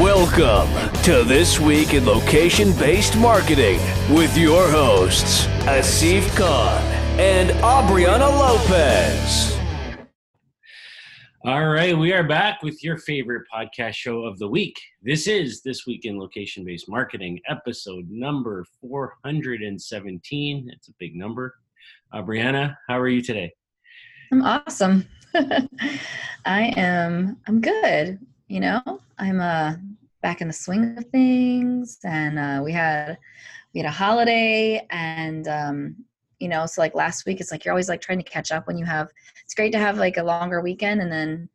Welcome to This Week in Location Based Marketing with your hosts, Asif Khan and Aubriana Lopez. All right, we are back with your favorite podcast show of the week. This is This Week in Location Based Marketing, episode number 417. It's a big number. Uh, Brianna, how are you today? I'm awesome. I am. I'm good. You know, I'm uh back in the swing of things, and uh, we had we had a holiday, and um, you know, so like last week, it's like you're always like trying to catch up when you have. It's great to have like a longer weekend, and then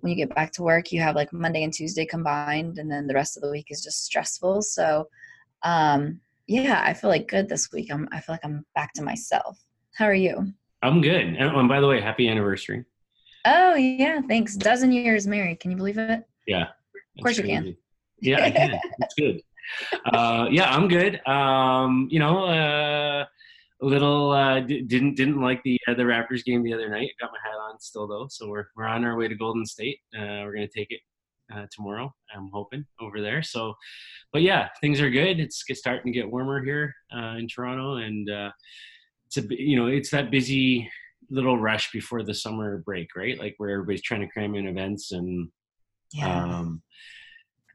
when you get back to work, you have like Monday and Tuesday combined, and then the rest of the week is just stressful. So, um, yeah, I feel like good this week. I'm. I feel like I'm back to myself. How are you? I'm good. And, and by the way, happy anniversary. Oh yeah, thanks. Dozen years married. Can you believe it? Yeah. Of course you can. Yeah, I can. It's good. Uh, yeah, I'm good. Um, you know, uh, a little uh, d- didn't didn't like the uh, the Raptors game the other night. Got my hat on still though, so we're we're on our way to Golden State. Uh, we're gonna take it uh, tomorrow. I'm hoping over there. So, but yeah, things are good. It's starting to get warmer here uh, in Toronto, and uh, it's a you know it's that busy little rush before the summer break, right? Like where everybody's trying to cram in events and Yeah. um,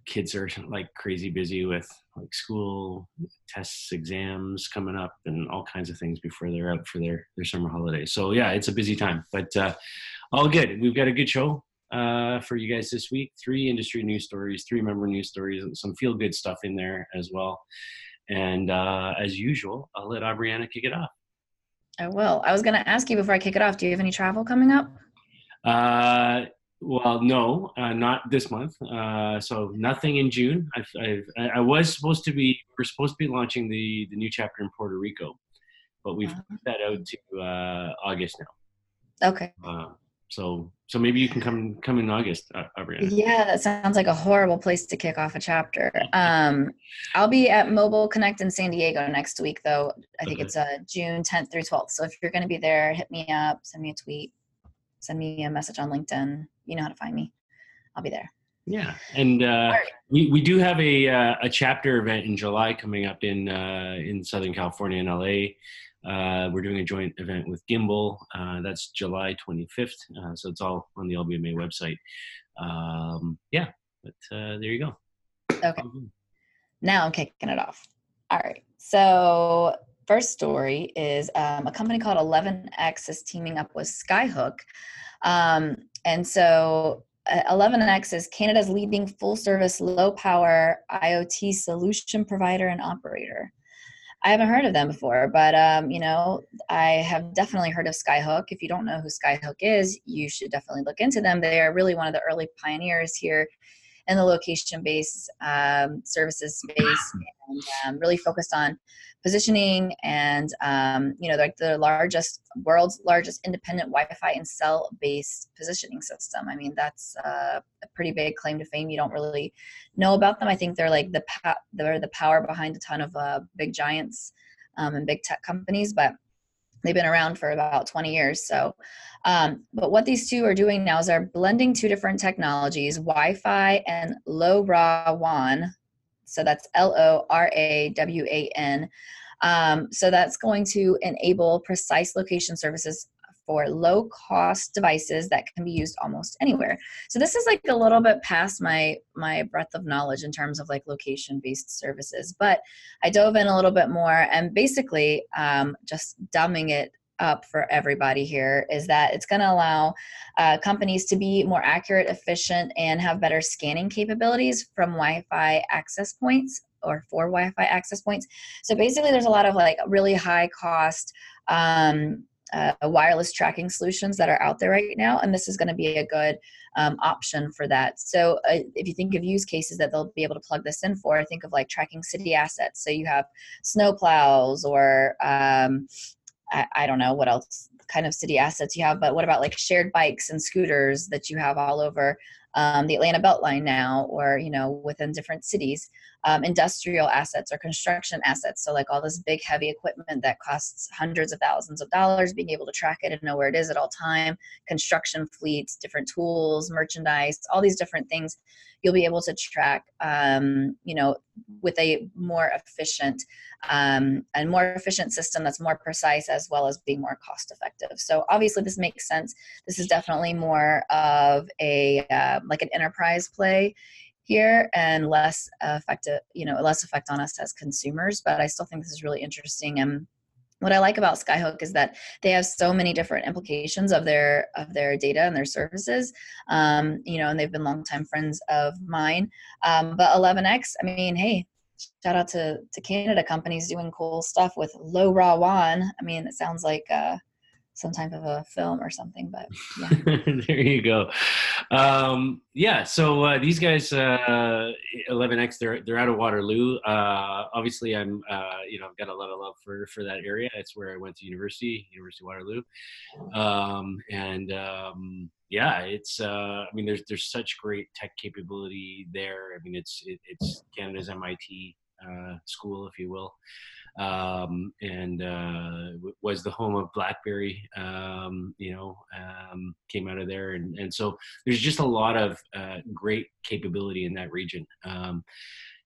kids are like crazy busy with like school tests, exams coming up, and all kinds of things before they're out for their their summer holidays. So yeah, it's a busy time, but uh, all good. We've got a good show uh, for you guys this week. Three industry news stories, three member news stories, and some feel good stuff in there as well. And uh, as usual, I'll let Aubriana kick it off. I will. I was going to ask you before I kick it off. Do you have any travel coming up? Uh, well, no, uh, not this month. Uh, so nothing in June. I've, I've, I I was supposed to be. We're supposed to be launching the the new chapter in Puerto Rico, but we've Uh-huh. put that out to uh, August now. Okay. Uh, so so maybe you can come come in August, uh. Yeah, that sounds like a horrible place to kick off a chapter. Um, I'll be at Mobile Connect in San Diego next week, though. I think Okay. it's uh, June 10th through 12th. So if you're going to be there, hit me up, send me a tweet, send me a message on LinkedIn. You know how to find me. I'll be there. Yeah, and uh, right. we we do have a uh, a chapter event in July coming up in uh, in Southern California in LA. Uh, we're doing a joint event with Gimbal. Uh, that's July 25th. Uh, so it's all on the LBMA website. Um, yeah, but uh, there you go. Okay. Now I'm kicking it off. All right. So, first story is um, a company called 11X is teaming up with Skyhook. Um, and so, uh, 11X is Canada's leading full service, low power IoT solution provider and operator. I haven't heard of them before, but um, you know, I have definitely heard of Skyhook. If you don't know who Skyhook is, you should definitely look into them. They are really one of the early pioneers here in the location-based um, services space, and um, really focused on positioning and um, you know, like the largest, world's largest independent Wi-Fi and cell-based positioning system. I mean, that's uh, a pretty big claim to fame. You don't really know about them. I think they're like the pa- they're the power behind a ton of uh, big giants um, and big tech companies, but they've been around for about 20 years. So, um, but what these two are doing now is they're blending two different technologies, Wi-Fi and LoRaWAN. So that's L-O-R-A-W-A-N. Um, so that's going to enable precise location services for low cost devices that can be used almost anywhere. So this is like a little bit past my my breadth of knowledge in terms of like location based services, but I dove in a little bit more and basically um, just dumbing it up for everybody here is that it's going to allow uh, companies to be more accurate, efficient, and have better scanning capabilities from Wi-Fi access points or for Wi-Fi access points. So basically, there's a lot of like really high cost. Um, uh, wireless tracking solutions that are out there right now, and this is going to be a good um, option for that. So, uh, if you think of use cases that they'll be able to plug this in for, think of like tracking city assets. So, you have snow plows, or um, I, I don't know what else kind of city assets you have, but what about like shared bikes and scooters that you have all over um, the Atlanta Beltline now, or you know within different cities? Um, industrial assets or construction assets. So, like all this big, heavy equipment that costs hundreds of thousands of dollars, being able to track it and know where it is at all time, construction fleets, different tools, merchandise, all these different things you'll be able to track, um, you know, with a more efficient um, and more efficient system that's more precise as well as being more cost effective. So obviously this makes sense. This is definitely more of a uh, like an enterprise play here and less effective, you know, less effect on us as consumers. But I still think this is really interesting and what I like about Skyhook is that they have so many different implications of their of their data and their services. Um, you know, and they've been longtime friends of mine. Um, but 11x, I mean, hey, shout out to to Canada companies doing cool stuff with LoRaWAN. I mean, it sounds like uh, some type of a film or something. But yeah. there you go. Um, yeah. So uh, these guys, uh, 11x, they're they're out of Waterloo. Uh, obviously, I'm uh, you know I've got a lot of love for for that area. It's where I went to university, University of Waterloo, um, and um, yeah, it's uh, I mean there's there's such great tech capability there. I mean it's it, it's Canada's MIT uh, school, if you will um, and uh, was the home of BlackBerry. Um, you know, um, came out of there, and and so there's just a lot of uh, great capability in that region. Um,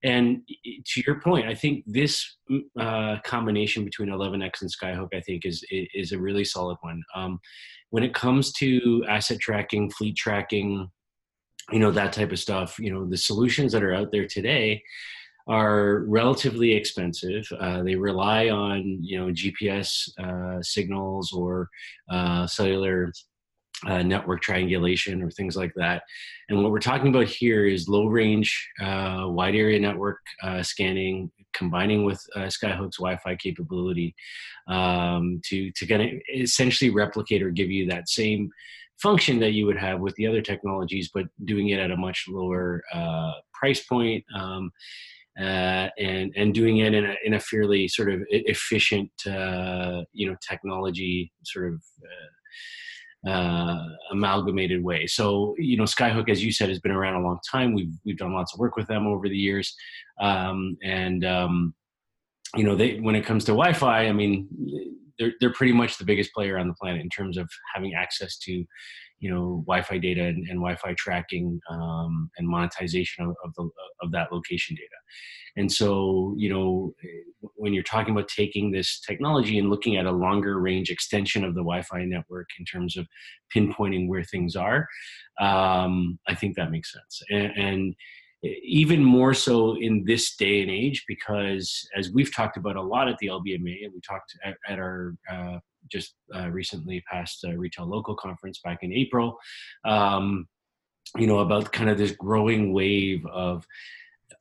and to your point, I think this uh, combination between 11x and Skyhook, I think, is is a really solid one. Um, when it comes to asset tracking, fleet tracking, you know that type of stuff, you know the solutions that are out there today are relatively expensive. Uh, they rely on you know GPS uh, signals or uh, cellular uh, network triangulation or things like that. And what we're talking about here is low range, uh, wide area network uh, scanning, combining with Skyhook's Wi-Fi capability um, to to kind of essentially replicate or give you that same function that you would have with the other technologies, but doing it at a much lower price point. Um, uh, and and doing it in a in a fairly sort of efficient uh, you know technology sort of uh, uh, amalgamated way. So you know Skyhook, as you said, has been around a long time. We've we've done lots of work with them over the years, um, and um, you know they when it comes to Wi-Fi, I mean they're they're pretty much the biggest player on the planet in terms of having access to you know Wi-Fi data and, and Wi-Fi tracking um, and monetization of, of, the, of that location data. And so you know when you're talking about taking this technology and looking at a longer range extension of the Wi-Fi network in terms of pinpointing where things are, um, I think that makes sense. and, and even more so in this day and age because as we've talked about a lot at the lbma and we talked at, at our uh, just uh, recently passed a retail local conference back in april um, you know about kind of this growing wave of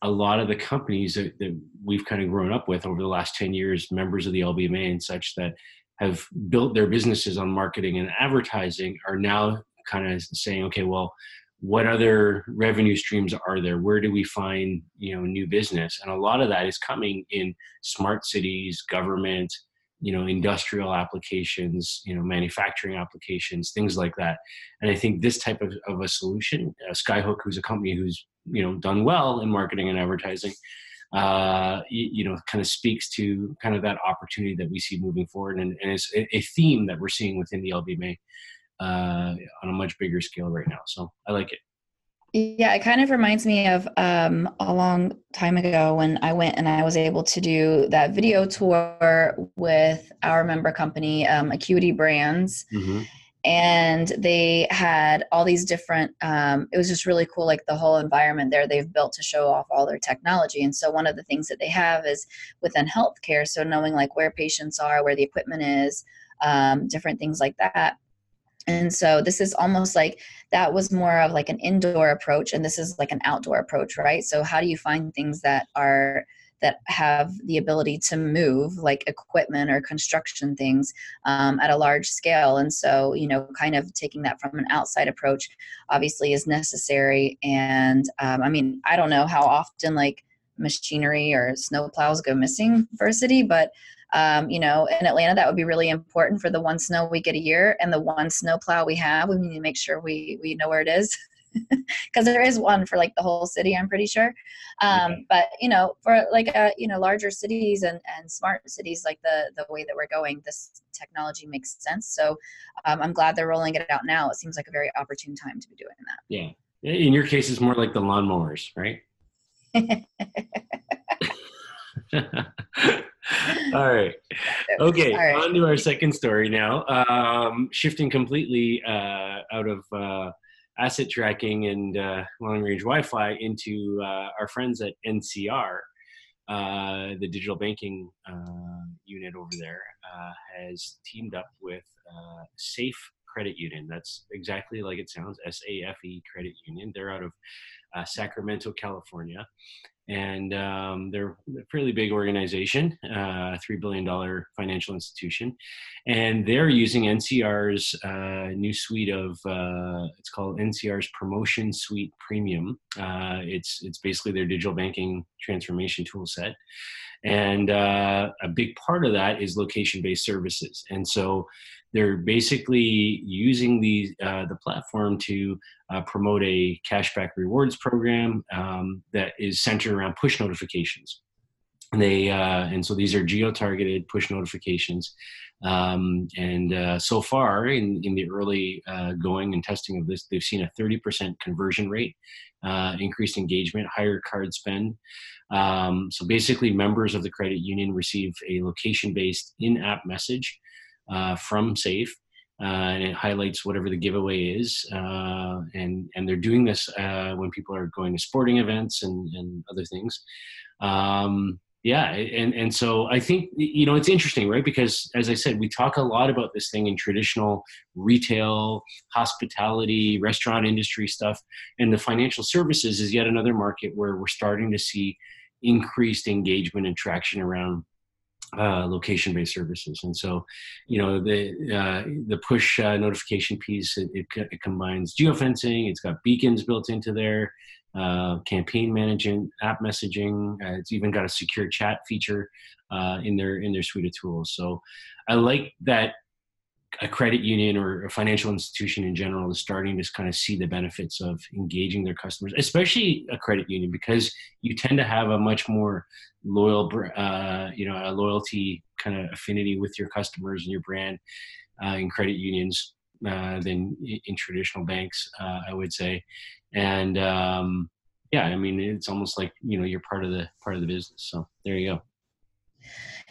a lot of the companies that, that we've kind of grown up with over the last 10 years members of the lbma and such that have built their businesses on marketing and advertising are now kind of saying okay well what other revenue streams are there? Where do we find you know new business? And a lot of that is coming in smart cities government you know industrial applications you know manufacturing applications things like that and i think this type of, of a solution uh, skyhook who's a company who's you know done well in marketing and advertising uh, you, you, know kind of speaks to kind of that opportunity that we see moving forward and, and it's a, theme that we're seeing within the lbma uh, on a much bigger scale right now. So I like it. Yeah, it kind of reminds me of um, a long time ago when I went and I was able to do that video tour with our member company, um, Acuity Brands. Mm-hmm. And they had all these different, um, it was just really cool, like the whole environment there they've built to show off all their technology. And so, one of the things that they have is within healthcare, so knowing like where patients are, where the equipment is, um, different things like that and so this is almost like that was more of like an indoor approach and this is like an outdoor approach right? So how do you find things that are that have the ability to move like equipment or construction things um, at a large scale? And so you know kind of taking that from an outside approach obviously is necessary. And um, i mean i don't know how often like machinery or snow plows go missing for a city but um, you know, in Atlanta, that would be really important for the one snow we get a year and the one snow plow we have. We need to make sure we, we know where it is because there is one for like the whole city, I'm pretty sure. Um, okay. But you know, for like uh, you know larger cities and and smart cities like the the way that we're going, this technology makes sense. So um, I'm glad they're rolling it out now. It seems like a very opportune time to be doing that. Yeah, In your case, it's more like the lawnmowers, right? All right. Okay, All right. on to our second story now. Um, shifting completely uh, out of uh, asset tracking and uh, long range Wi Fi into uh, our friends at NCR. Uh, the digital banking uh, unit over there has teamed up with Safe Credit Union. That's exactly like it sounds S A F E Credit Union. They're out of Sacramento, California and um, they're a fairly big organization, uh, three billion dollar financial institution, and they're using NCR's uh, new suite of uh, it's called NCR's Promotion Suite Premium. Uh, it's it's basically their digital banking transformation tool set, and uh, a big part of that is location based services, and so they're basically using the uh, the platform to uh, promote a cashback rewards program um, that is centered around push notifications. And they uh, and so these are geo targeted push notifications. Um, and uh, so far, in, in the early uh, going and testing of this, they've seen a 30% conversion rate, uh, increased engagement, higher card spend. Um, so basically, members of the credit union receive a location based in app message uh, from Safe. Uh, and it highlights whatever the giveaway is. Uh, and and they're doing this uh, when people are going to sporting events and, and other things. Um, yeah, and and so I think you know it's interesting, right? Because as I said, we talk a lot about this thing in traditional retail, hospitality, restaurant industry stuff, and the financial services is yet another market where we're starting to see increased engagement and traction around uh, location-based services. And so, you know, the uh, the push uh, notification piece it, it, it, combines geofencing. It's got beacons built into there, uh, campaign management, app messaging. Uh, it's even got a secure chat feature uh, in their in their suite of tools. So, I like that a credit union or a financial institution in general is starting to kind of see the benefits of engaging their customers, especially a credit union, because you tend to have a much more loyal, uh, you know, a loyalty kind of affinity with your customers and your brand uh, in credit unions uh, than in traditional banks, uh, I would say. And um, yeah, I mean, it's almost like you know you're part of the part of the business. So there you go.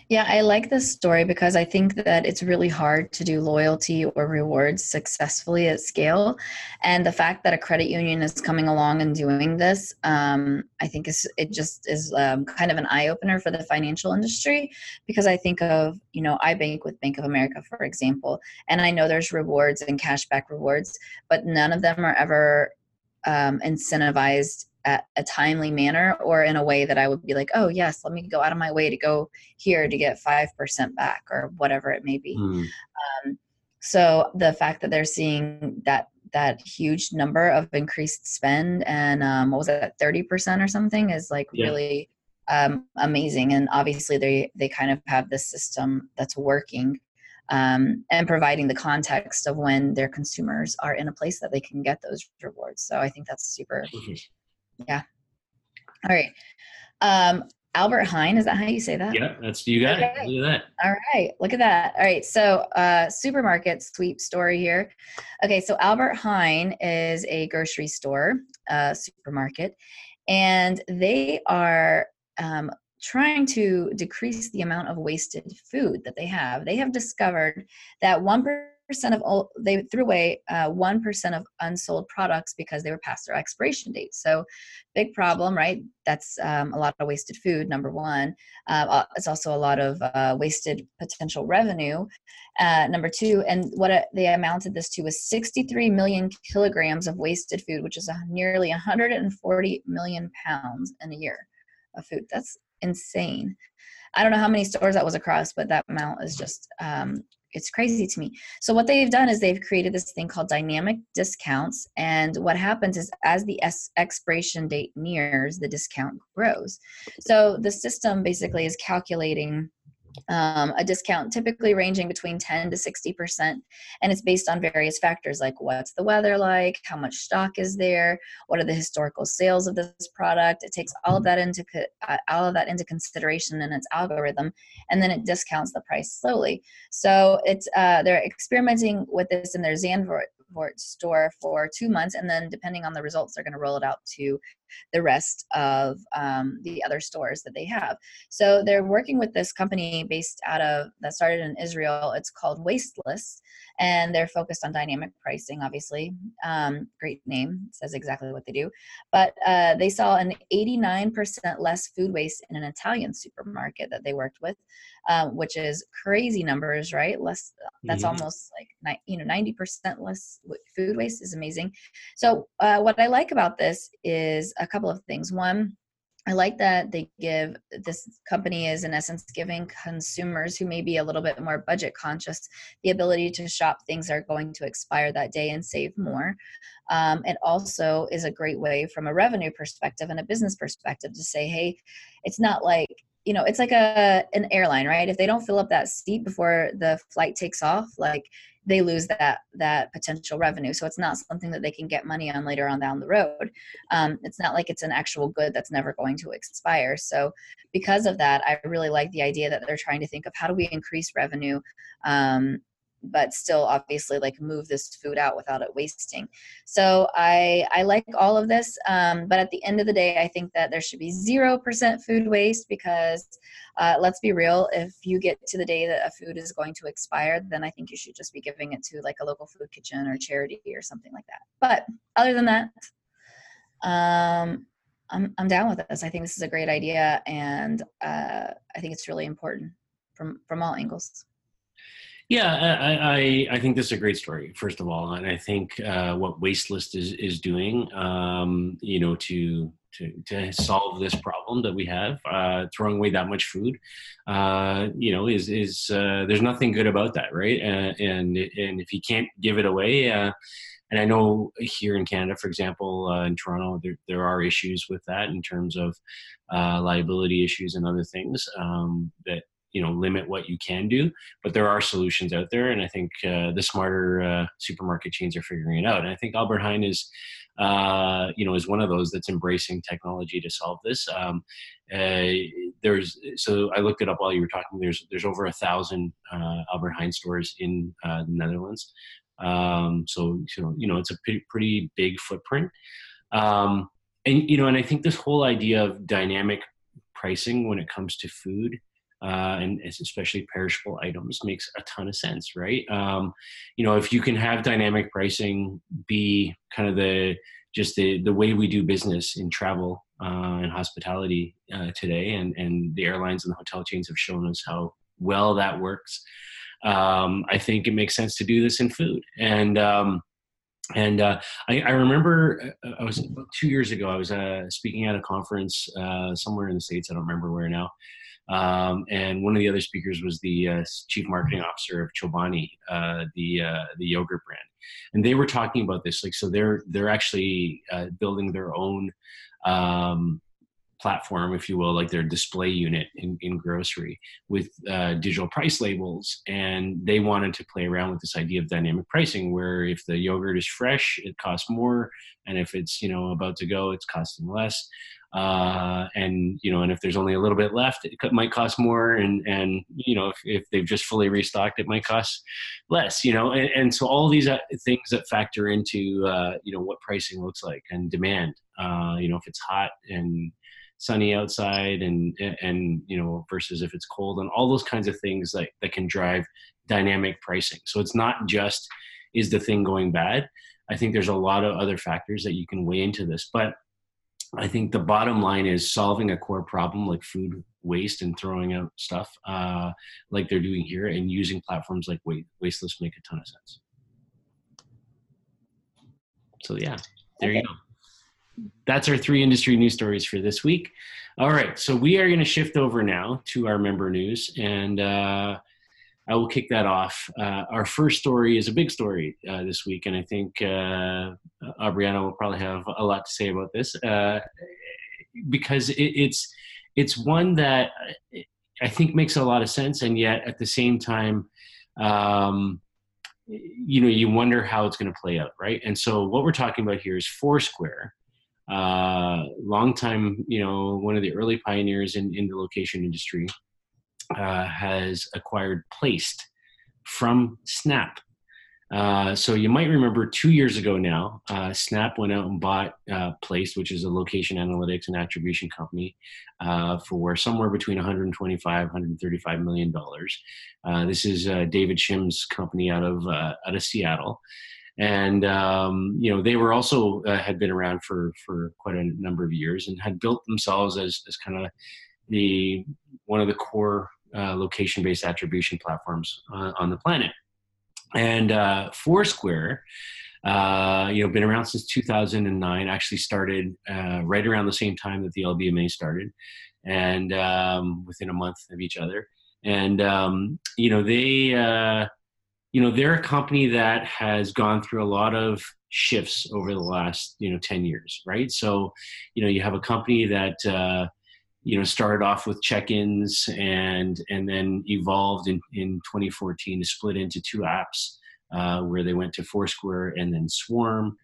Yeah, I like this story because I think that it's really hard to do loyalty or rewards successfully at scale. And the fact that a credit union is coming along and doing this, um, I think is it just is um, kind of an eye opener for the financial industry because I think of, you know, I bank with Bank of America, for example, and I know there's rewards and cashback rewards, but none of them are ever um, incentivized at a timely manner or in a way that I would be like, oh, yes, let me go out of my way to go here to get 5% back or whatever it may be. Mm. Um, so the fact that they're seeing that that huge number of increased spend and um, what was that 30% or something is like yeah. really um, amazing and obviously they they kind of have this system that's working um, and providing the context of when their consumers are in a place that they can get those rewards so i think that's super mm-hmm. Yeah. All right. Um, Albert Heijn, is that how you say that? Yeah, that's you got okay. it. Look at that. All right, look at that. All right, so uh, supermarket sweep story here. Okay, so Albert Heijn is a grocery store, uh, supermarket, and they are um, trying to decrease the amount of wasted food that they have. They have discovered that one percent of all they threw away uh, one uh, of unsold products because they were past their expiration date. So, big problem, right? That's um, a lot of wasted food. Number one, uh, uh it's also a lot of uh, wasted potential revenue. Uh, number two, and what they amounted this to was 63 million kilograms of wasted food, which is nearly 140 million pounds in a year of food. That's insane. I don't know how many stores that was across, but that amount is just um, it's crazy to me. So what they've done is they've created this thing called dynamic discounts, and what happens is as the expiration date nears, the discount grows. So the system basically is calculating um, a discount typically ranging between 10 to 60% and it's based on various factors like what's the weather like how much stock is there what are the historical sales of this product. It takes all of that into uh, all of that into consideration in its algorithm and then it discounts the price slowly. So it's uh, they're experimenting with this in their Zandvoort store for two months, and then depending on the results, they're going to roll it out to the rest of um, the other stores that they have. So they're working with this company based out of that started in Israel. It's called Wasteless, and they're focused on dynamic pricing. Obviously, um, great name says exactly what they do. But uh, they saw an 89% less food waste in an Italian supermarket that they worked with, um, which is crazy numbers, right? Less. That's mm-hmm. almost like you know 90% less food waste is amazing. So uh, what I like about this is a couple of things. One, I like that they give this company is in essence giving consumers who may be a little bit more budget conscious the ability to shop things that are going to expire that day and save more. Um, it also is a great way from a revenue perspective and a business perspective to say, hey, it's not like you know it's like a an airline right if they don't fill up that seat before the flight takes off like they lose that that potential revenue. So it's not something that they can get money on later on down the road. Um, it's not like it's an actual good that's never going to expire. So because of that i really like the idea that they're trying to think of how do we increase revenue um, but still obviously like move this food out without it wasting. So i i like all of this um, but at the end of the day i think that there should be 0% food waste because uh, let's be real if you get to the day that a food is going to expire then i think you should just be giving it to like a local food kitchen or charity or something like that. But other than that um, I'm, I'm down with this. I think this is a great idea and uh, i think it's really important from from all angles yeah, I, I, I, think this is a great story, first of all, and I think uh, what Wasteless is is doing, um, you know, to to to solve this problem that we have, uh, throwing away that much food, uh, you know, is is uh, there's nothing good about that, right? and and if you can't give it away. Uh, and I know here in Canada, for example, uh, in Toronto, there, there are issues with that in terms of liability issues and other things um, that you know limit what you can do but there are solutions out there and i think uh, the smarter uh, supermarket chains are figuring it out. And i think albert heijn is uh, you know is one of those that's embracing technology to solve this. Um, uh, there's so i looked it up while you were talking. There's there's over a thousand uh, albert heijn stores in uh, the netherlands. Um, so you know it's a pretty, pretty big footprint. Um, and you know and i think this whole idea of dynamic pricing when it comes to food uh, and especially perishable items makes a ton of sense, right? Um, you know, if you can have dynamic pricing be kind of the just the the way we do business in travel uh, and hospitality uh, today, and and the airlines and the hotel chains have shown us how well that works. Um, I think it makes sense to do this in food, and um, and uh, I, I, remember uh, I was two years ago. I was uh, speaking at a conference uh, somewhere in the states. I don't remember where now, um, and one of the other speakers was the uh, chief marketing officer of Chobani, uh, the uh, the yogurt brand, and they were talking about this. Like, so they're they're actually uh, building their own um, platform, if you will, like their display unit in, in grocery with uh, digital price labels. And they wanted to play around with this idea of dynamic pricing, where if the yogurt is fresh, it costs more, and if it's you know about to go, it's costing less uh, and you know, and if there's only a little bit left, it might cost more, and and you know, if, if they've just fully restocked, it might cost less. You know, and, and so all these uh, things that factor into uh, you know what pricing looks like and demand. Uh, you know, if it's hot and sunny outside, and and you know, versus if it's cold, and all those kinds of things that that can drive dynamic pricing. So it's not just is the thing going bad. I think there's a lot of other factors that you can weigh into this, but I think the bottom line is solving a core problem like food waste and throwing out stuff uh, like they're doing here and using platforms like Wasteless make a ton of sense. So yeah, there okay. you go. That's our three industry news stories for this week. All right, so we are going to shift over now to our member news, and uh, I will kick that off. Uh, our first story is a big story uh, this week, and I think uh, Aubriana will probably have a lot to say about this uh, because it, it's it's one that I think makes a lot of sense, and yet at the same time, um, you know, you wonder how it's going to play out, right? And so, what we're talking about here is Foursquare. Uh, long time, you know, one of the early pioneers in, in the location industry, uh, has acquired Placed from Snap. Uh, so you might remember two years ago now, uh, Snap went out and bought uh, Placed, which is a location analytics and attribution company, uh, for somewhere between 125, 135 million dollars. Uh, this is uh, David Shim's company out of out of Seattle, and um, you know they were also had been around for for quite a number of years and had built themselves as as kind of the one of the core location based attribution platforms on the planet. And uh, Foursquare, uh, you know, been around since 2009. Actually, started uh, right around the same time that the LBMA started, and um, within a month of each other. And um, you know, they, uh, you know, they're a company that has gone through a lot of shifts over the last you know 10 years, right? So, you know, you have a company that uh, you know started off with check-ins and and then evolved in, in 2014 to split into two apps uh, where they went to foursquare and then swarm.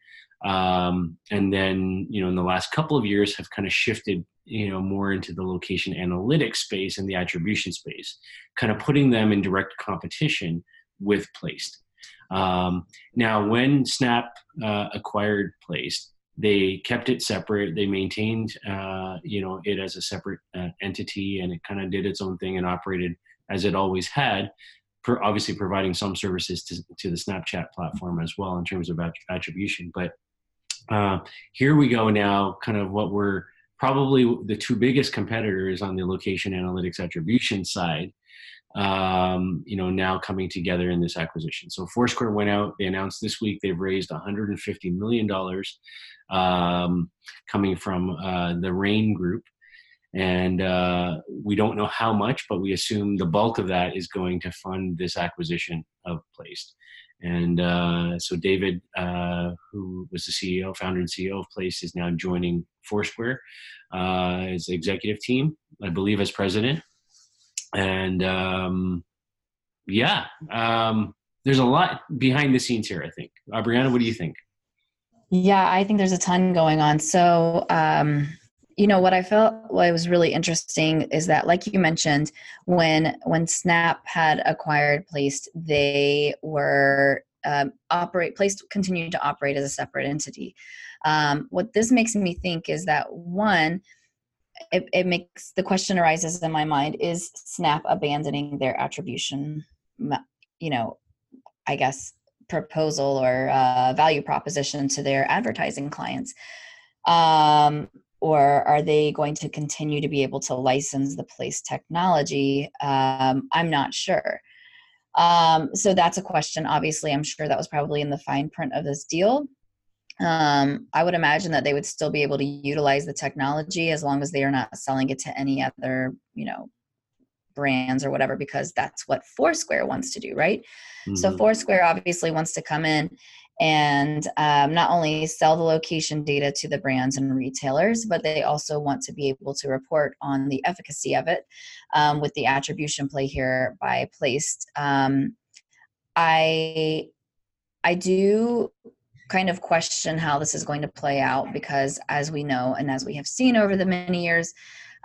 Um, and then you know in the last couple of years have kind of shifted you know more into the location analytics space and the attribution space kind of putting them in direct competition with placed. Um, now when snap uh, acquired placed they kept it separate they maintained uh, you know it as a separate uh, entity and it kind of did its own thing and operated as it always had for obviously providing some services to, to the snapchat platform as well in terms of attribution but uh, here we go now kind of what we're probably the two biggest competitors on the location analytics attribution side um, you know, now coming together in this acquisition. So Foursquare went out. They announced this week they've raised 150 million dollars, um, coming from uh, the Raine Group, and uh, we don't know how much, but we assume the bulk of that is going to fund this acquisition of Placed. And uh, so David, uh, who was the CEO, founder and CEO of Place, is now joining Foursquare uh, as executive team, I believe, as president and um, yeah, um, there's a lot behind the scenes here. I think. Brianna, what do you think? Yeah, I think there's a ton going on. So, um, you know, what I felt what was really interesting is that, like you mentioned, when when Snap had acquired Placed, they were um, operate Placed continued to operate as a separate entity. Um, what this makes me think is that one, it, it makes the question arises in my mind is snap abandoning their attribution you know i guess proposal or uh, value proposition to their advertising clients um, or are they going to continue to be able to license the place technology? Um, i'm not sure. Um, so that's a question obviously i'm sure that was probably in the fine print of this deal. Um, I would imagine that they would still be able to utilize the technology as long as they are not selling it to any other, you know, brands or whatever, because that's what Foursquare wants to do, right? Mm-hmm. So Foursquare obviously wants to come in and um, not only sell the location data to the brands and retailers, but they also want to be able to report on the efficacy of it um, with the attribution play here by placed. Um, I I do kind of question how this is going to play out because, as we know and as we have seen over the many years,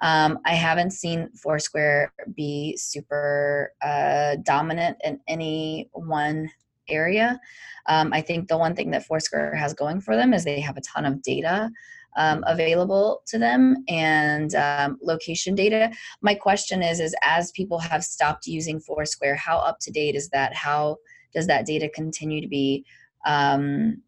um, I haven't seen Foursquare be super uh, dominant in any one area. Um, I think the one thing that Foursquare has going for them is they have a ton of data um, available to them and um, location data. My question is, is as people have stopped using Foursquare, how up to date is that? How does that data continue to be um,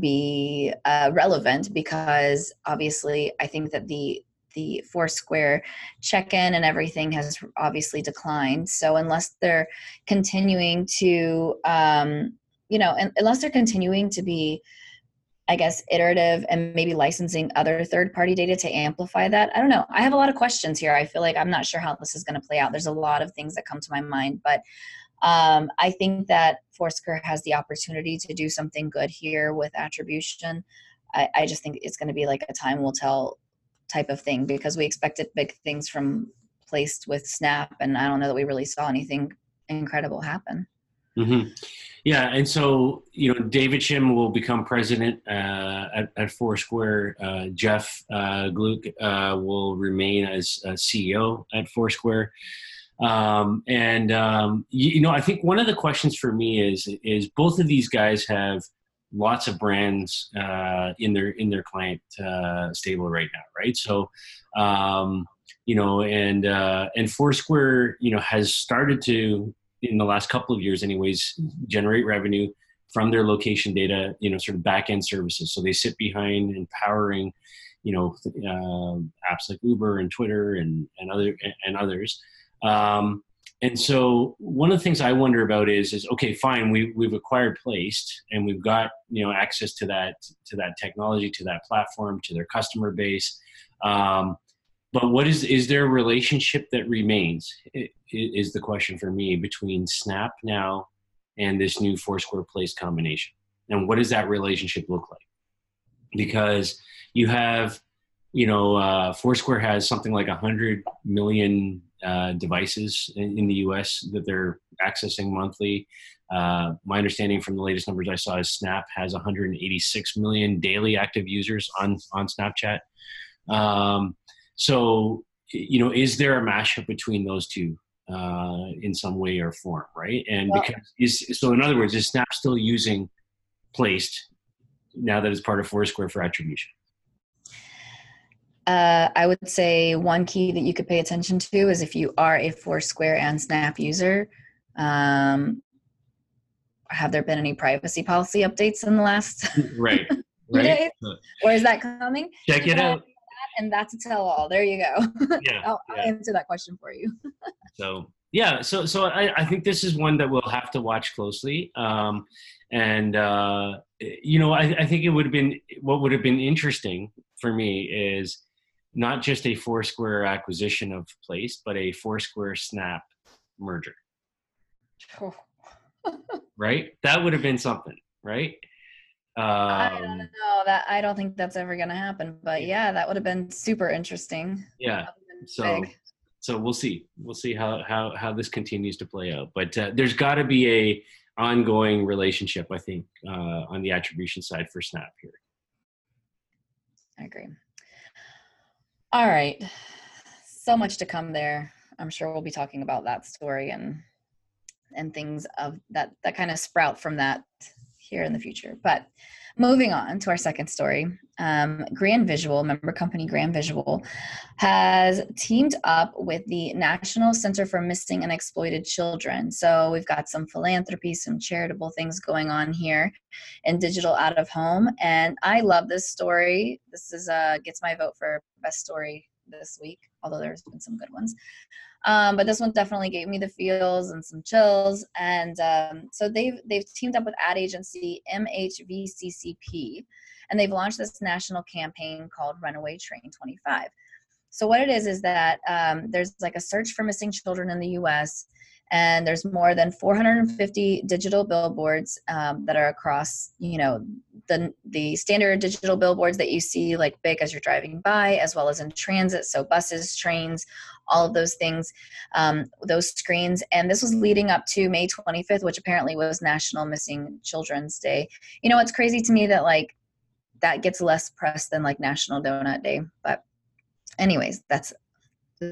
be uh, relevant because obviously I think that the the Foursquare check-in and everything has obviously declined. So unless they're continuing to, um, you know, unless they're continuing to be, I guess, iterative and maybe licensing other third-party data to amplify that, I don't know. I have a lot of questions here. I feel like I'm not sure how this is going to play out. There's a lot of things that come to my mind, but um, I think that Foursquare has the opportunity to do something good here with attribution. I, I just think it's going to be like a time will tell type of thing because we expected big things from placed with Snap, and I don't know that we really saw anything incredible happen. Mm-hmm. Yeah, and so you know, David Shim will become president uh, at, at Foursquare. Uh, Jeff uh, Glueck uh, will remain as CEO at Foursquare. Um, and um, you, you know, I think one of the questions for me is is both of these guys have lots of brands uh, in their in their client uh, stable right now, right? So, um, you know, and uh, and Foursquare, you know, has started to in the last couple of years, anyways, generate revenue from their location data, you know, sort of back end services. So they sit behind empowering, you know, uh, apps like Uber and Twitter and and other and others. Um, and so one of the things I wonder about is is okay, fine, we we've acquired Placed and we've got you know access to that to that technology, to that platform, to their customer base. Um, but what is is there a relationship that remains? Is the question for me between Snap now and this new Foursquare Place combination, and what does that relationship look like? Because you have, you know, uh, Foursquare has something like a hundred million uh, devices in, in, the U.S. that they're accessing monthly. Uh, my understanding from the latest numbers I saw is Snap has 186 million daily active users on on Snapchat. Um, so, you know, is there a mashup between those two uh, in some way or form, right? And well, because is so, in other words, is Snap still using Placed now that it's part of Foursquare for attribution? Uh, I would say one key that you could pay attention to is if you are a Foursquare and Snap user. Um, have there been any privacy policy updates in the last right, right. days? Or is that coming? Check it out. And that's a tell all. There you go. Yeah, I'll, yeah. I'll answer that question for you. so yeah, so so I, I think this is one that we'll have to watch closely. Um, and uh, you know, I, I think it would have been what would have been interesting for me is not just a Foursquare acquisition of Place, but a Foursquare Snap merger. Oh. right? That would have been something, right? Um, I don't know that I don't think that's ever going to happen, but yeah, that would have been super interesting. Yeah. So, big. so we'll see. We'll see how how how this continues to play out. But uh, there's got to be a ongoing relationship, I think, uh, on the attribution side for Snap here. I agree. All right. So much to come there. I'm sure we'll be talking about that story and and things of that that kind of sprout from that here in the future. But moving on to our second story, um, Grand Visual, member company Grand Visual, has teamed up with the National Center for Missing and Exploited Children. So we've got some philanthropy, some charitable things going on here in digital out of home, and I love this story. This is uh, gets my vote for best story this week, although there's been some good ones. Um, but this one definitely gave me the feels and some chills. And um, so they've they've teamed up with ad agency MHVCCP, and they've launched this national campaign called Runaway Train 25. So what it is is that um, there's like a search for missing children in the U.S and there's more than 450 digital billboards um, that are across you know the the standard digital billboards that you see like big as you're driving by as well as in transit so buses trains all of those things um, those screens. And this was leading up to may 25th which apparently was national missing children's day. You know it's crazy to me that like that gets less press than like national donut day but anyways that's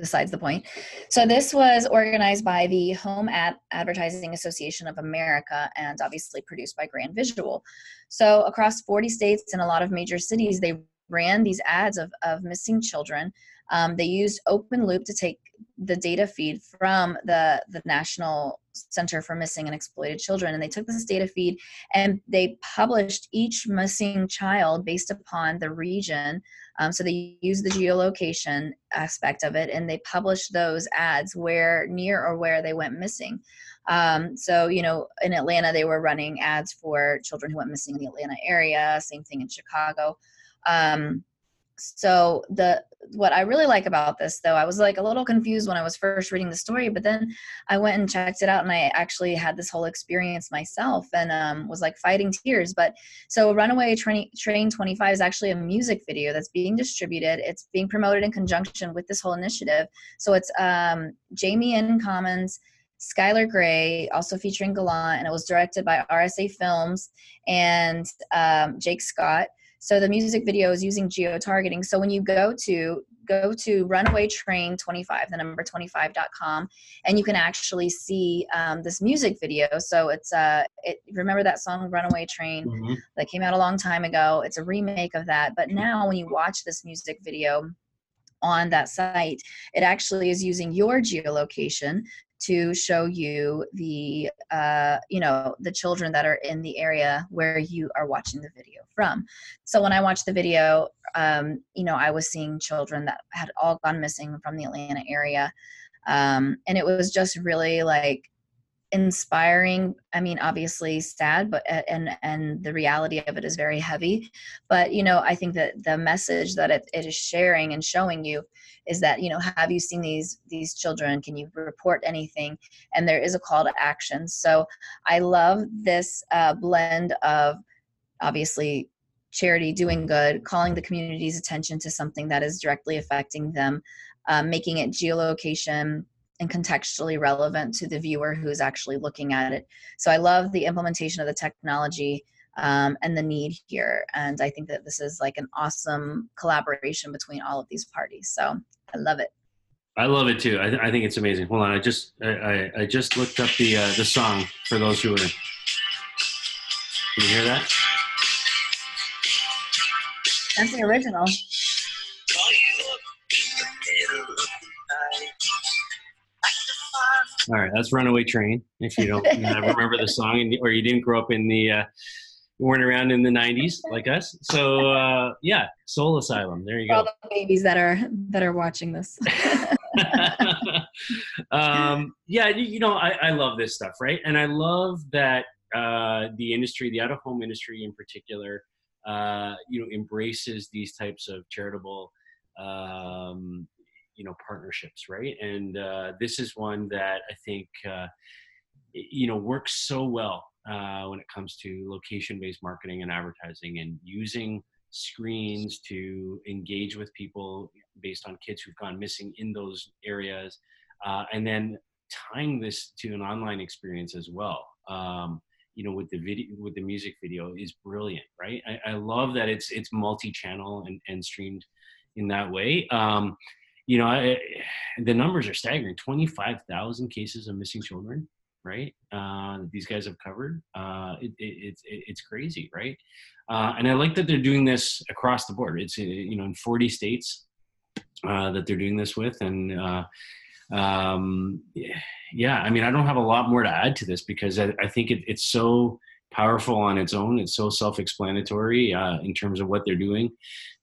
besides the point. So this was organized by the Home Ad Advertising Association of America and obviously produced by Grand Visual. So across 40 states and a lot of major cities, they ran these ads of, of missing children. Um, they used Open Loop to take the data feed from the, the National Center for Missing and Exploited Children, and they took this data feed and they published each missing child based upon the region um, so they use the geolocation aspect of it and they published those ads where near or where they went missing. Um, so, you know, in Atlanta, they were running ads for children who went missing in the Atlanta area, same thing in Chicago. Um, so the what i really like about this though i was like a little confused when i was first reading the story but then i went and checked it out and i actually had this whole experience myself and um, was like fighting tears. But so runaway train, train 25 is actually a music video that's being distributed. It's being promoted in conjunction with this whole initiative. So it's um, jamie n. Commons Skylar Grey, also featuring Gallant, and it was directed by RSA Films and um, Jake Scott. So the music video is using geo targeting. So when you go to go to Runaway Train 25, the number 25.com, and you can actually see um, this music video. So it's uh, it, remember that song Runaway Train Mhm. that came out a long time ago. It's a remake of that, but now when you watch this music video on that site, it actually is using your geolocation to show you the uh, you know the children that are in the area where you are watching the video from. So when i watched the video um, you know i was seeing children that had all gone missing from the atlanta area. Um, and it was just really like inspiring i mean obviously sad but uh, and and the reality of it is very heavy. But you know i think that the message that it, it is sharing and showing you is that you know have you seen these these children? Can you report anything? And there is a call to action. So i love this uh, blend of obviously charity doing good calling the community's attention to something that is directly affecting them um, making it geolocation and contextually relevant to the viewer who's actually looking at it so i love the implementation of the technology um, and the need here and i think that this is like an awesome collaboration between all of these parties so i love it I love it too. I, I think it's amazing. Hold on, I just I, I, I just looked up the uh, the song for those who are. Can you hear that? that's the original All right, that's "Runaway Train." If you don't remember the song, and, or you didn't grow up in the, uh, weren't around in the '90s like us. So uh, yeah, Soul Asylum. There you for all the babies that are that are watching this um, yeah, you, you know, I, I love this stuff, right? And I love that uh, the industry, the out-of-home industry in particular, uh, you know, embraces these types of charitable, um, you know, partnerships, right? And uh, this is one that I think, uh, you know, works so well uh, when it comes to location-based marketing and advertising and using screens to engage with people based on kids who've gone missing in those areas uh, and then tying this to an online experience as well. Um, you know with the video with the music video is brilliant right? I, I love that it's it's multi-channel and, and streamed in that way. Um, you know I, the numbers are staggering. 25000 cases of missing children right uh, these guys have covered. Uh, it, it, it's it, it's crazy right? Uh, and i like that they're doing this across the board. It's you know in 40 states uh, that they're doing this with. And uh, um, yeah i mean i don't have a lot more to add to this because i, I think it, it's so powerful on its own. It's so self-explanatory uh, in terms of what they're doing.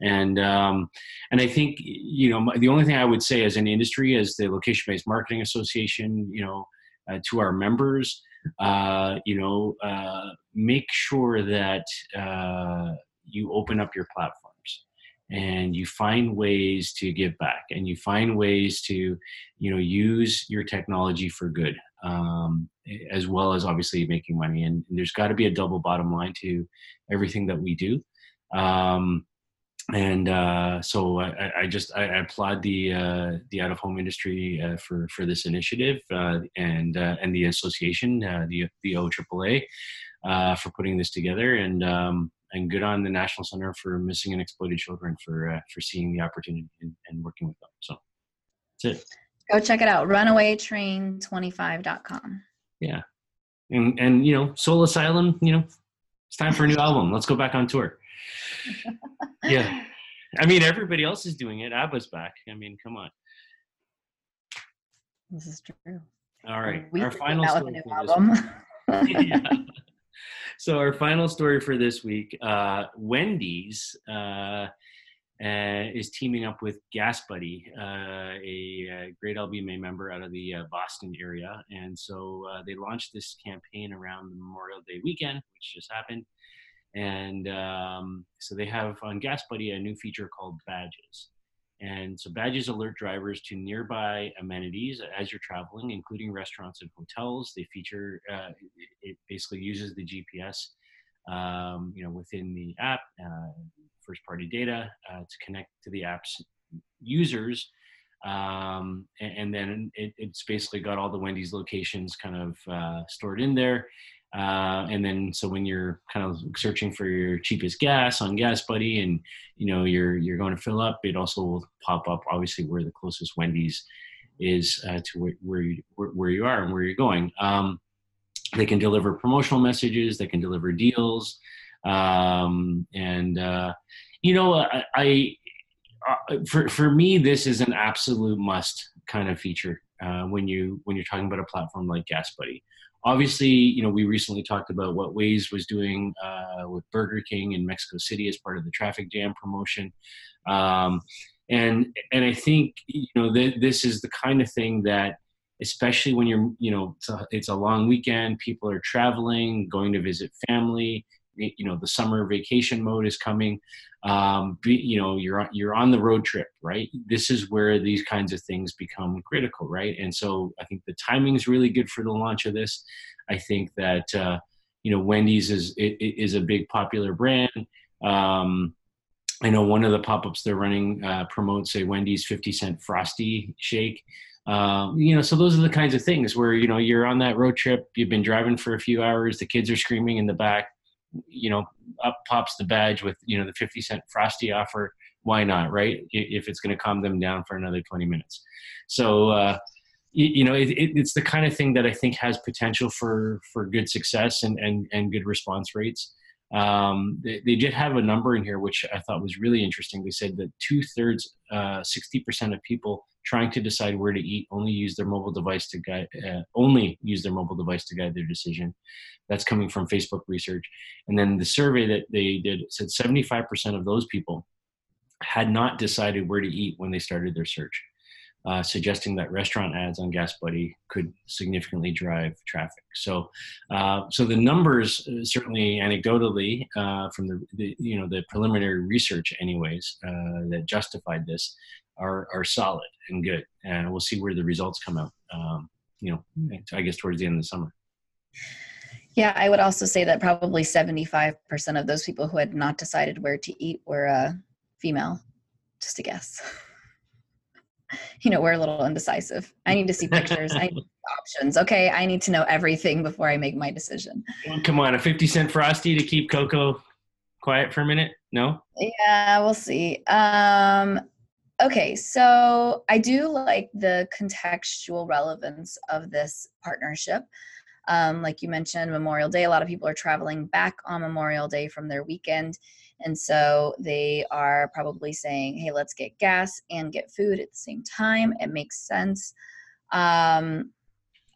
And um, and i think you know the only thing i would say as an industry as the location-based marketing association you know uh, to our members uh, you know uh, make sure that uh, you open up your platforms and you find ways to give back and you find ways to you know use your technology for good um, as well as obviously making money and, there's got to be a double bottom line to everything that we do um, and uh, so I, I just I applaud the uh, the out of home industry uh, for for this initiative uh, and uh, and the association uh, the the OAAA for putting this together and um, and good on the National Center for Missing and Exploited Children for for seeing the opportunity and, and working with them. So that's it. Go check it out runawaytrain25.com Yeah, and and you know Soul Asylum. You know it's time for a new album. Let's go back on tour. Yeah. I mean, everybody else is doing it. ABBA's back. I mean, come on. this is true All right. we our final come with a story for this album yeah. So our final story for this week, uh, Wendy's uh, uh, is teaming up with Gas Buddy, uh, a, uh great LBMA member out of the uh, Boston area, and so uh, they launched this campaign around the Memorial Day weekend, which just happened. And um, so they have on Gas Buddy a new feature called Badges. And so badges alert drivers to nearby amenities as you're traveling, including restaurants and hotels. They feature, uh, it basically uses the GPS, um, you know, within the app, uh, first party data uh, to connect to the app's users. Um, and, and, then it, it's basically got all the Wendy's locations kind of uh, stored in there. Uh, and then so when you're kind of searching for your cheapest gas on Gas Buddy, and you know you're you're going to fill up, it also will pop up obviously where the closest Wendy's is uh, to where where you, where, you are and where you're going. Um, they can deliver promotional messages. They can deliver deals, um, and uh, you know I, I uh, for for me this is an absolute must kind of feature uh, when you when you're talking about a platform like Gas Buddy obviously, you know, we recently talked about what Waze was doing uh, with Burger King in Mexico City as part of the traffic jam promotion. Um, and and I think you know th- this is the kind of thing that, especially when you're you know it's a, it's a long weekend, people are traveling, going to visit family. You know the summer vacation mode is coming um, you know you're you're on the road trip right? This is where these kinds of things become critical right? And so i think the timing is really good for the launch of this. I think that uh, you know wendy's is is a big popular brand. Um, i know one of the pop-ups they're running uh, promotes a wendy's 50 cent frosty shake. Um, you know so those are the kinds of things where you know you're on that road trip you've been driving for a few hours the kids are screaming in the back you know, up pops the badge with, you know, the 50 cent frosty offer. Why not, right? If it's going to calm them down for another 20 minutes. So, uh, you, know, it, it, it's the kind of thing that I think has potential for, for good success and, and, and good response rates. Um, they, they, did have a number in here which I thought was really interesting. They said that two thirds, uh, 60% of people trying to decide where to eat only use their mobile device to guide, uh, only use their mobile device to guide their decision. That's coming from Facebook research. And then the survey that they did said 75% of those people had not decided where to eat when they started their search uh, suggesting that restaurant ads on Gas Buddy could significantly drive traffic. So, uh, so the numbers uh, certainly anecdotally uh, from the, the, you know the preliminary research, anyways, uh, that justified this are are solid and good, and we'll see where the results come out. Um, you know, I guess towards the end of the summer. Yeah, I would also say that probably 75% of those people who had not decided where to eat were uh, female. Just a guess. you know, we're a little indecisive. I need to see pictures. I need options. Okay, I need to know everything before I make my decision. Come on, a 50 cent frosty to keep Coco quiet for a minute? No? Yeah, we'll see. Um okay, so I do like the contextual relevance of this partnership. Um, like you mentioned, Memorial Day, a lot of people are traveling back on Memorial Day from their weekend. And so they are probably saying, hey, let's get gas and get food at the same time. It makes sense. Um,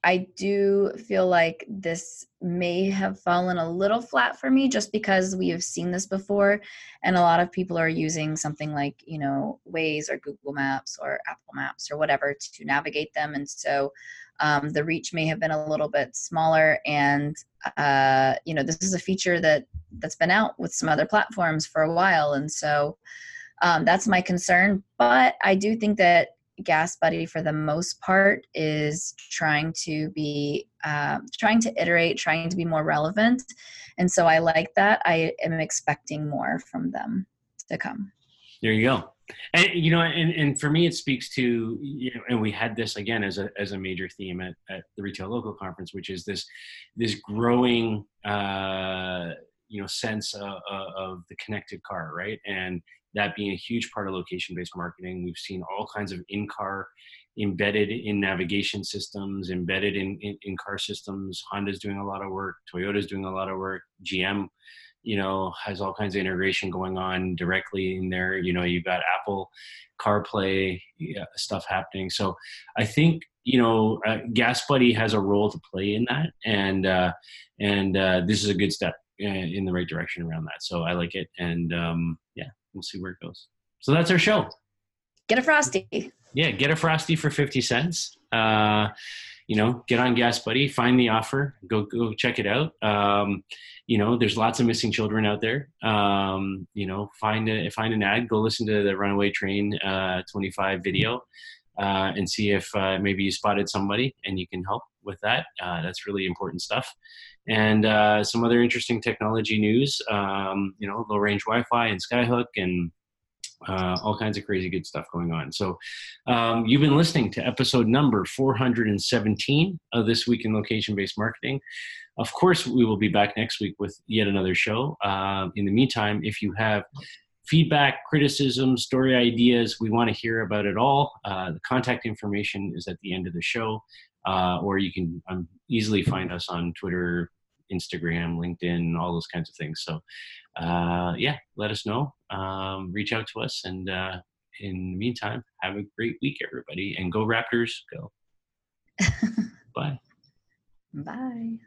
I do feel like this may have fallen a little flat for me just because we have seen this before. And a lot of people are using something like, you know, Waze or Google Maps or Apple Maps or whatever to navigate them. And so um, the reach may have been a little bit smaller and uh, you know this is a feature that that's been out with some other platforms for a while and so um, that's my concern but i do think that gas buddy for the most part is trying to be um, trying to iterate trying to be more relevant. And so i like that. I am expecting more from them to come. There you go. And you know and, and for me it speaks to you know and we had this again as a as a major theme at, at the retail local conference which is this this growing uh you know sense of, of the connected car right? And that being a huge part of location based marketing we've seen all kinds of in car embedded in navigation systems embedded in, in, in car systems. Honda's doing a lot of work toyota's doing a lot of work gm you know has all kinds of integration going on directly in there. You know you've got apple carplay yeah, stuff happening. So i think you know uh, gas buddy has a role to play in that. And uh, and uh, this is a good step. uh, in the right direction around that so i like it and um, yeah we'll see where it goes so that's our show get a frosty yeah get a frosty for 50 cents uh, you know, get on Gas Buddy, find the offer, go go check it out. Um, you know, there's lots of missing children out there. Um, you know, find a find an ad, go listen to the Runaway Train uh, 25 video, uh, and see if uh, maybe you spotted somebody and you can help with that. Uh, that's really important stuff. And uh, some other interesting technology news. Um, you know, low range Wi-Fi and Skyhook and uh, all kinds of crazy good stuff going on. So, um, you've been listening to episode number 417 of This Week in Location Based Marketing. of course, we will be back next week with yet another show. Uh, in the meantime, if you have feedback, criticism, story ideas, we want to hear about it all. Uh, the contact information is at the end of the show, uh, or you can um, easily find us on Twitter, Instagram, LinkedIn, all those kinds of things. So, uh, yeah, let us know. Um, reach out to us. And uh, in the meantime, have a great week, everybody. And go Raptors, go. Bye. Bye.